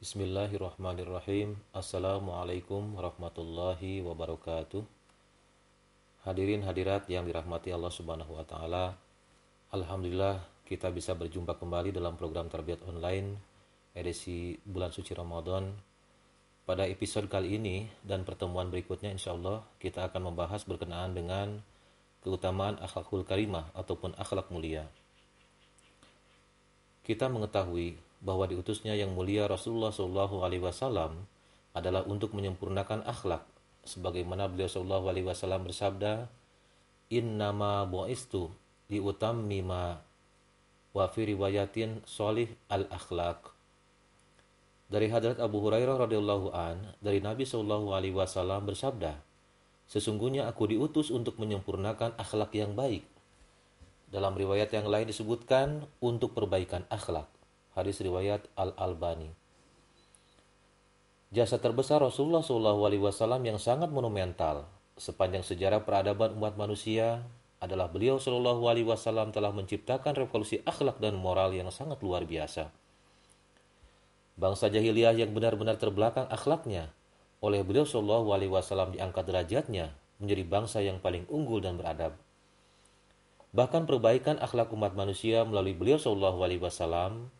Bismillahirrahmanirrahim. Assalamualaikum warahmatullahi wabarakatuh. Hadirin hadirat yang dirahmati Allah Subhanahu wa taala. Alhamdulillah kita bisa berjumpa kembali dalam program Tarbiyat Online edisi bulan suci Ramadan. Pada episode kali ini dan pertemuan berikutnya insya Allah kita akan membahas berkenaan dengan keutamaan akhlakul karimah ataupun akhlak mulia. Kita mengetahui bahwa diutusnya yang mulia Rasulullah Shallallahu Alaihi Wasallam adalah untuk menyempurnakan akhlak, sebagaimana beliau Shallallahu Alaihi Wasallam bersabda, Innama bu'istu mima wa fi riwayatin solih al akhlak. Dari hadrat Abu Hurairah radhiyallahu an dari Nabi Shallallahu Alaihi Wasallam bersabda, Sesungguhnya aku diutus untuk menyempurnakan akhlak yang baik. Dalam riwayat yang lain disebutkan untuk perbaikan akhlak. Hadis riwayat Al-Albani. Jasa terbesar Rasulullah SAW yang sangat monumental sepanjang sejarah peradaban umat manusia adalah beliau Shallallahu Alaihi Wasallam telah menciptakan revolusi akhlak dan moral yang sangat luar biasa. Bangsa jahiliyah yang benar-benar terbelakang akhlaknya oleh beliau Shallallahu Alaihi Wasallam diangkat derajatnya menjadi bangsa yang paling unggul dan beradab. Bahkan perbaikan akhlak umat manusia melalui beliau Shallallahu Alaihi Wasallam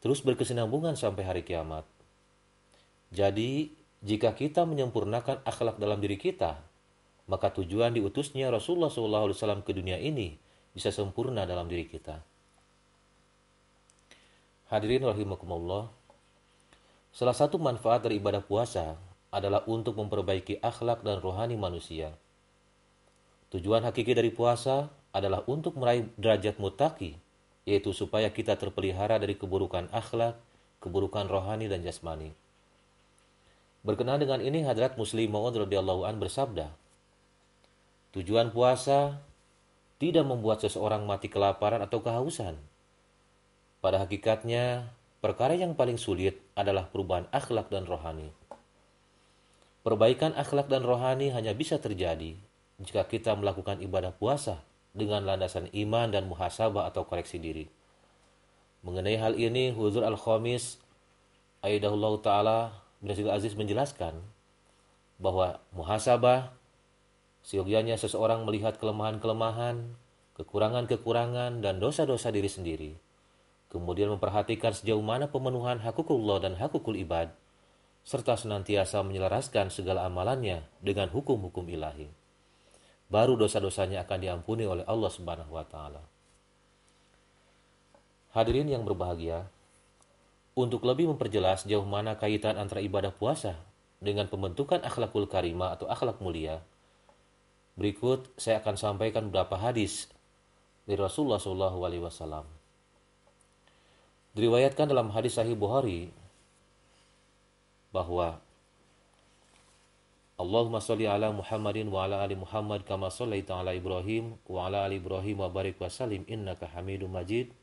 terus berkesinambungan sampai hari kiamat. Jadi, jika kita menyempurnakan akhlak dalam diri kita, maka tujuan diutusnya Rasulullah SAW ke dunia ini bisa sempurna dalam diri kita. Hadirin rahimakumullah, salah satu manfaat dari ibadah puasa adalah untuk memperbaiki akhlak dan rohani manusia. Tujuan hakiki dari puasa adalah untuk meraih derajat mutaki, yaitu supaya kita terpelihara dari keburukan akhlak, keburukan rohani dan jasmani. Berkenaan dengan ini Hadrat Muslim Maud radhiyallahu an bersabda, Tujuan puasa tidak membuat seseorang mati kelaparan atau kehausan. Pada hakikatnya, perkara yang paling sulit adalah perubahan akhlak dan rohani. Perbaikan akhlak dan rohani hanya bisa terjadi jika kita melakukan ibadah puasa dengan landasan iman dan muhasabah atau koreksi diri. Mengenai hal ini, Huzur Al-Khamis, Aidahullah Ta'ala, bin Aziz menjelaskan bahwa muhasabah siogianya seseorang melihat kelemahan-kelemahan, kekurangan-kekurangan, dan dosa-dosa diri sendiri. Kemudian memperhatikan sejauh mana pemenuhan hakukullah dan hakukul ibad – serta senantiasa menyelaraskan segala amalannya dengan hukum-hukum ilahi. Baru dosa-dosanya akan diampuni oleh Allah Subhanahu wa taala. Hadirin yang berbahagia, untuk lebih memperjelas jauh mana kaitan antara ibadah puasa dengan pembentukan akhlakul karimah atau akhlak mulia, berikut saya akan sampaikan beberapa hadis dari Rasulullah SAW. Diriwayatkan dalam hadis Sahih Bukhari bahwa Allahumma salli ala Muhammadin wa ala ali Muhammad kama sallaita ala Ibrahim wa ala ali Ibrahim wa barik wa salim innaka Hamidum Majid.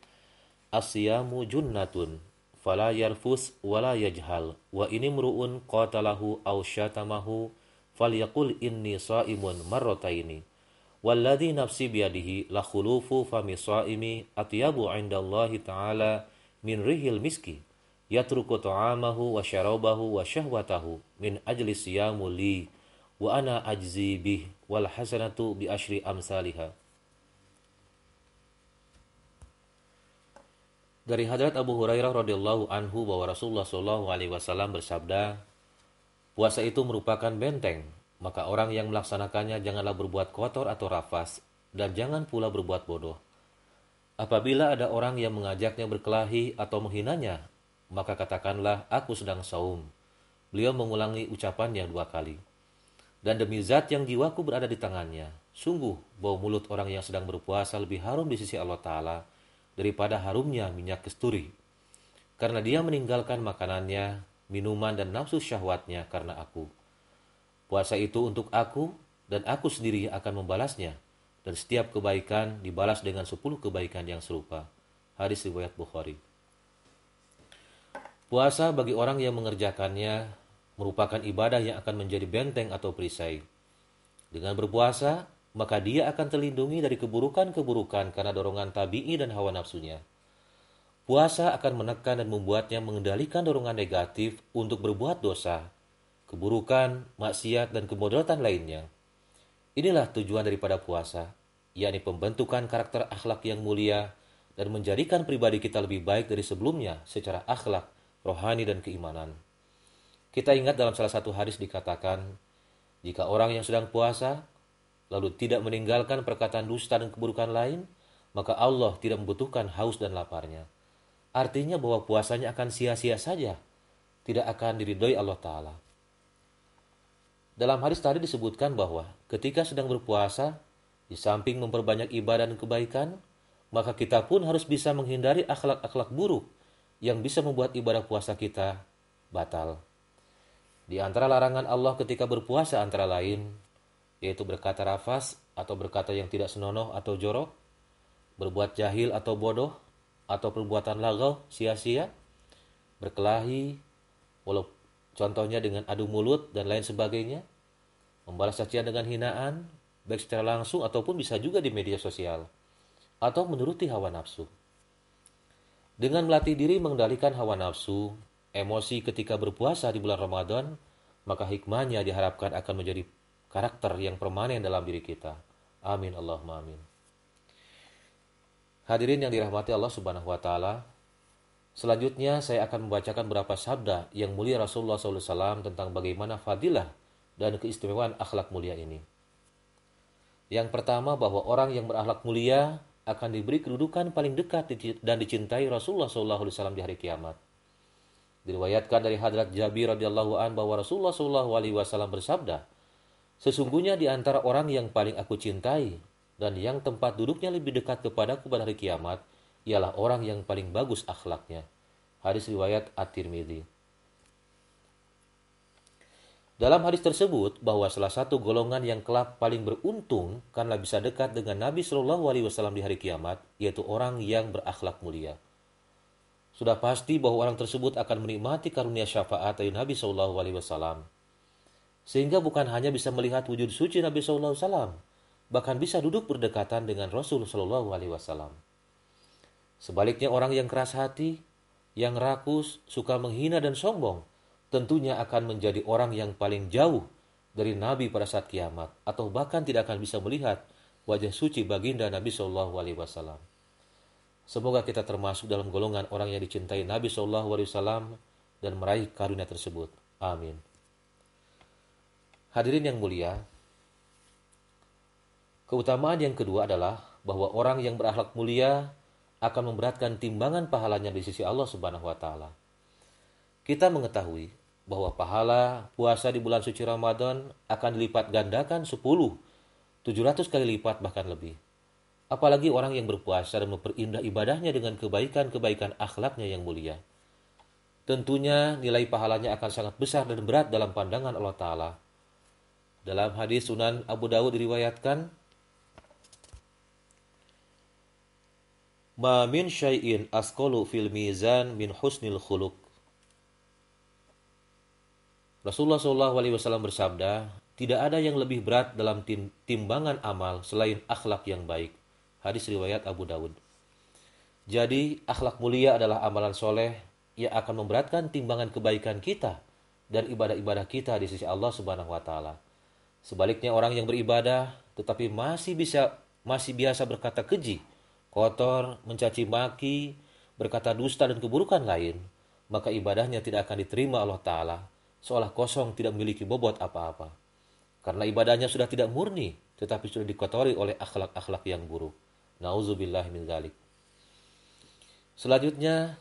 Asyamu junnatun fala yarfus wala yajhal. Wa ini mru'un qatalahu aw syatamahu falyaqul inni saimun marrataini. Walladhi nafsi biyadihi la khulufu fami saimi atyabu indallahi ta'ala min rihil miski yatruku ta'amahu wa syarabahu wa syahwatahu min ajli siyamu li wa ana ajzi bih wal hasanatu bi ashri amsalihah Dari hadrat Abu Hurairah radhiyallahu anhu bahwa Rasulullah Shallallahu alaihi wasallam bersabda, puasa itu merupakan benteng, maka orang yang melaksanakannya janganlah berbuat kotor atau rafas dan jangan pula berbuat bodoh. Apabila ada orang yang mengajaknya berkelahi atau menghinanya, maka katakanlah aku sedang saum. Beliau mengulangi ucapannya dua kali. Dan demi zat yang jiwaku berada di tangannya, sungguh bau mulut orang yang sedang berpuasa lebih harum di sisi Allah Ta'ala daripada harumnya minyak kesturi. Karena dia meninggalkan makanannya, minuman dan nafsu syahwatnya karena aku. Puasa itu untuk aku dan aku sendiri akan membalasnya. Dan setiap kebaikan dibalas dengan sepuluh kebaikan yang serupa. Hadis riwayat Bukhari. Puasa bagi orang yang mengerjakannya merupakan ibadah yang akan menjadi benteng atau perisai. Dengan berpuasa, maka dia akan terlindungi dari keburukan-keburukan karena dorongan tabi'i dan hawa nafsunya. puasa akan menekan dan membuatnya mengendalikan dorongan negatif untuk berbuat dosa, keburukan, maksiat, dan kemudaratan lainnya. Inilah tujuan daripada puasa, yakni pembentukan karakter akhlak yang mulia dan menjadikan pribadi kita lebih baik dari sebelumnya secara akhlak, rohani, dan keimanan. Kita ingat dalam salah satu hadis dikatakan, jika orang yang sedang puasa lalu tidak meninggalkan perkataan dusta dan keburukan lain, maka Allah tidak membutuhkan haus dan laparnya. Artinya bahwa puasanya akan sia-sia saja, tidak akan diridhoi Allah Ta'ala. Dalam hadis tadi disebutkan bahwa ketika sedang berpuasa, di samping memperbanyak ibadah dan kebaikan, maka kita pun harus bisa menghindari akhlak-akhlak buruk yang bisa membuat ibadah puasa kita batal. Di antara larangan Allah ketika berpuasa antara lain, yaitu berkata rafas atau berkata yang tidak senonoh atau jorok, berbuat jahil atau bodoh, atau perbuatan lagau sia-sia, berkelahi, walau contohnya dengan adu mulut dan lain sebagainya, membalas cacian dengan hinaan, baik secara langsung ataupun bisa juga di media sosial, atau menuruti hawa nafsu. Dengan melatih diri mengendalikan hawa nafsu, emosi ketika berpuasa di bulan Ramadan, maka hikmahnya diharapkan akan menjadi karakter yang permanen dalam diri kita. Amin Allahumma amin. Hadirin yang dirahmati Allah Subhanahu wa taala, selanjutnya saya akan membacakan beberapa sabda yang mulia Rasulullah SAW tentang bagaimana fadilah dan keistimewaan akhlak mulia ini. Yang pertama bahwa orang yang berakhlak mulia akan diberi kedudukan paling dekat dan dicintai Rasulullah SAW di hari kiamat. Diriwayatkan dari hadrat Jabir radhiyallahu an bahwa Rasulullah SAW bersabda, Sesungguhnya di antara orang yang paling aku cintai dan yang tempat duduknya lebih dekat kepadaku pada hari kiamat ialah orang yang paling bagus akhlaknya. Hadis riwayat At-Tirmidzi. Dalam hadis tersebut bahwa salah satu golongan yang kelak paling beruntung karena bisa dekat dengan Nabi Shallallahu Alaihi Wasallam di hari kiamat yaitu orang yang berakhlak mulia. Sudah pasti bahwa orang tersebut akan menikmati karunia syafaat dari Nabi Shallallahu Alaihi Wasallam, sehingga bukan hanya bisa melihat wujud suci Nabi Shallallahu Alaihi Wasallam, bahkan bisa duduk berdekatan dengan Rasul Shallallahu Alaihi Wasallam. Sebaliknya orang yang keras hati, yang rakus, suka menghina dan sombong, tentunya akan menjadi orang yang paling jauh dari Nabi pada saat kiamat, atau bahkan tidak akan bisa melihat wajah suci baginda Nabi Shallallahu Alaihi Wasallam. Semoga kita termasuk dalam golongan orang yang dicintai Nabi Shallallahu Alaihi Wasallam dan meraih karunia tersebut. Amin. Hadirin yang mulia, Keutamaan yang kedua adalah bahwa orang yang berakhlak mulia akan memberatkan timbangan pahalanya di sisi Allah Subhanahu wa taala. Kita mengetahui bahwa pahala puasa di bulan suci Ramadan akan dilipat gandakan 10, 700 kali lipat bahkan lebih. Apalagi orang yang berpuasa dan memperindah ibadahnya dengan kebaikan-kebaikan akhlaknya yang mulia. Tentunya nilai pahalanya akan sangat besar dan berat dalam pandangan Allah Ta'ala. Dalam hadis Sunan Abu Dawud diriwayatkan, Ma min syai'in asqalu fil mizan min husnil khuluq. Rasulullah Wasallam bersabda, tidak ada yang lebih berat dalam tim, timbangan amal selain akhlak yang baik. Hadis riwayat Abu Dawud. Jadi, akhlak mulia adalah amalan soleh yang akan memberatkan timbangan kebaikan kita dan ibadah-ibadah kita di sisi Allah Subhanahu wa taala. Sebaliknya orang yang beribadah tetapi masih bisa masih biasa berkata keji, kotor, mencaci maki, berkata dusta dan keburukan lain, maka ibadahnya tidak akan diterima Allah Ta'ala, seolah kosong tidak memiliki bobot apa-apa. Karena ibadahnya sudah tidak murni, tetapi sudah dikotori oleh akhlak-akhlak yang buruk. Nauzubillah min zalik. Selanjutnya,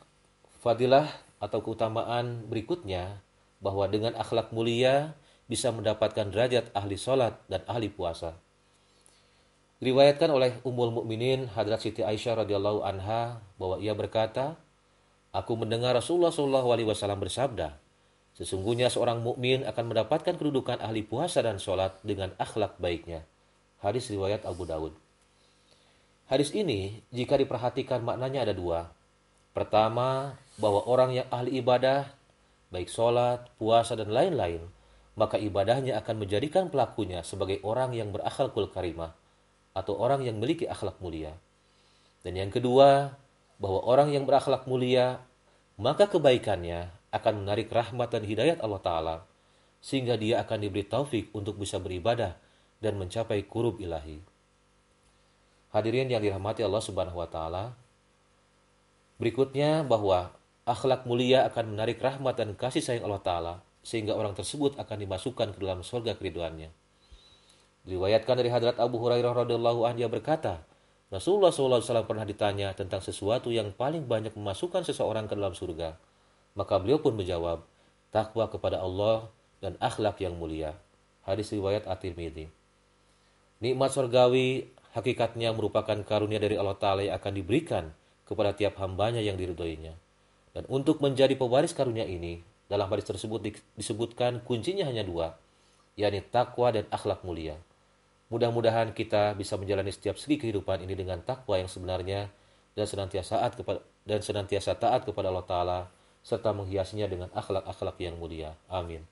fadilah atau keutamaan berikutnya bahwa dengan akhlak mulia bisa mendapatkan derajat ahli sholat dan ahli puasa. Diriwayatkan oleh Ummul Mukminin Hadrat Siti Aisyah radhiyallahu anha bahwa ia berkata, "Aku mendengar Rasulullah Shallallahu alaihi wasallam bersabda, sesungguhnya seorang mukmin akan mendapatkan kedudukan ahli puasa dan sholat dengan akhlak baiknya." Hadis riwayat Abu Dawud. Hadis ini jika diperhatikan maknanya ada dua. Pertama, bahwa orang yang ahli ibadah, baik sholat, puasa, dan lain-lain, maka ibadahnya akan menjadikan pelakunya sebagai orang yang berakhlakul karimah atau orang yang memiliki akhlak mulia. Dan yang kedua, bahwa orang yang berakhlak mulia, maka kebaikannya akan menarik rahmat dan hidayat Allah Ta'ala, sehingga dia akan diberi taufik untuk bisa beribadah dan mencapai kurub ilahi. Hadirin yang dirahmati Allah Subhanahu wa taala, berikutnya bahwa akhlak mulia akan menarik rahmat dan kasih sayang Allah taala sehingga orang tersebut akan dimasukkan ke dalam surga keriduannya. Diriwayatkan dari hadrat Abu Hurairah radhiyallahu anhu berkata, Rasulullah SAW pernah ditanya tentang sesuatu yang paling banyak memasukkan seseorang ke dalam surga. Maka beliau pun menjawab, takwa kepada Allah dan akhlak yang mulia. Hadis riwayat At-Tirmidzi. Nikmat surgawi hakikatnya merupakan karunia dari Allah Ta'ala yang akan diberikan kepada tiap hambanya yang diridhoinya. Dan untuk menjadi pewaris karunia ini, dalam hadis tersebut disebutkan kuncinya hanya dua, yakni takwa dan akhlak mulia. Mudah-mudahan kita bisa menjalani setiap segi kehidupan ini dengan takwa yang sebenarnya dan senantiasa taat kepada dan senantiasa taat kepada Allah Ta'ala serta menghiasnya dengan akhlak-akhlak yang mulia. Amin.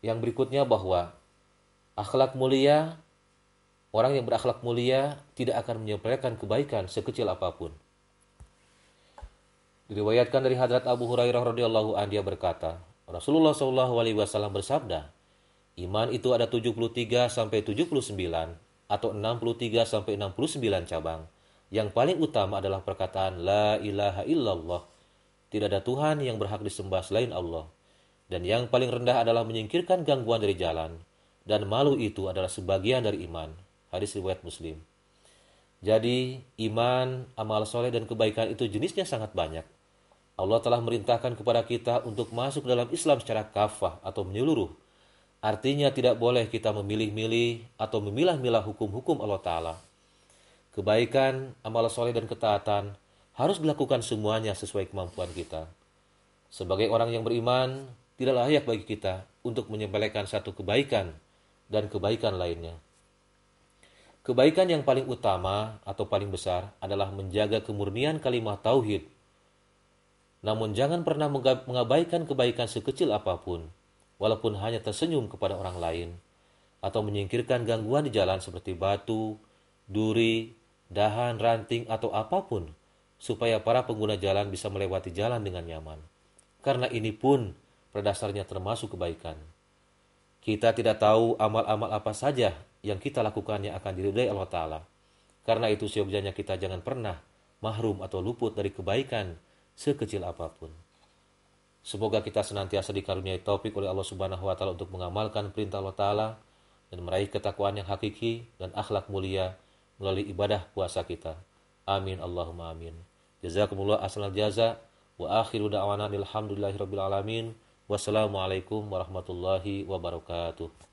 Yang berikutnya bahwa Akhlak mulia, orang yang berakhlak mulia tidak akan menyepelekan kebaikan sekecil apa pun. Diriwayatkan dari hadrat Abu Hurairah radhiyallahu anhu dia berkata, Rasulullah Shallallahu alaihi wasallam bersabda, iman itu ada 73 sampai 79 atau 63 sampai 69 cabang. Yang paling utama adalah perkataan la ilaha illallah. Tidak ada Tuhan yang berhak disembah selain Allah. Dan yang paling rendah adalah menyingkirkan gangguan dari jalan dan malu itu adalah sebagian dari iman. Hadis riwayat Muslim. Jadi, iman, amal soleh, dan kebaikan itu jenisnya sangat banyak. Allah telah merintahkan kepada kita untuk masuk dalam Islam secara kafah atau menyeluruh. Artinya tidak boleh kita memilih-milih atau memilah-milah hukum-hukum Allah Ta'ala. Kebaikan, amal soleh, dan ketaatan harus dilakukan semuanya sesuai kemampuan kita. Sebagai orang yang beriman, tidak layak bagi kita untuk menyepelekan satu kebaikan dan kebaikan lainnya. Kebaikan yang paling utama atau paling besar adalah menjaga kemurnian kalimat tauhid. Namun jangan pernah mengabaikan kebaikan sekecil apa pun, walaupun hanya tersenyum kepada orang lain, atau menyingkirkan gangguan di jalan seperti batu, duri, dahan, ranting, atau apa pun, supaya para pengguna jalan bisa melewati jalan dengan nyaman. Karena ini pun pada dasarnya termasuk kebaikan. Kita tidak tahu amal-amal apa saja yang kita lakukan yang akan diridai Allah Ta'ala. Karena itu seyogjanya kita jangan pernah mahrum atau luput dari kebaikan sekecil apa pun. Semoga kita senantiasa dikaruniai taufik oleh Allah Subhanahu wa taala untuk mengamalkan perintah Allah taala dan meraih ketakwaan yang hakiki dan akhlak mulia melalui ibadah puasa kita. Amin Allahumma amin. Jazakumullah asal jaza wa akhiru da'wana alhamdulillahirabbil alamin. Wassalamualaikum warahmatullahi wabarakatuh.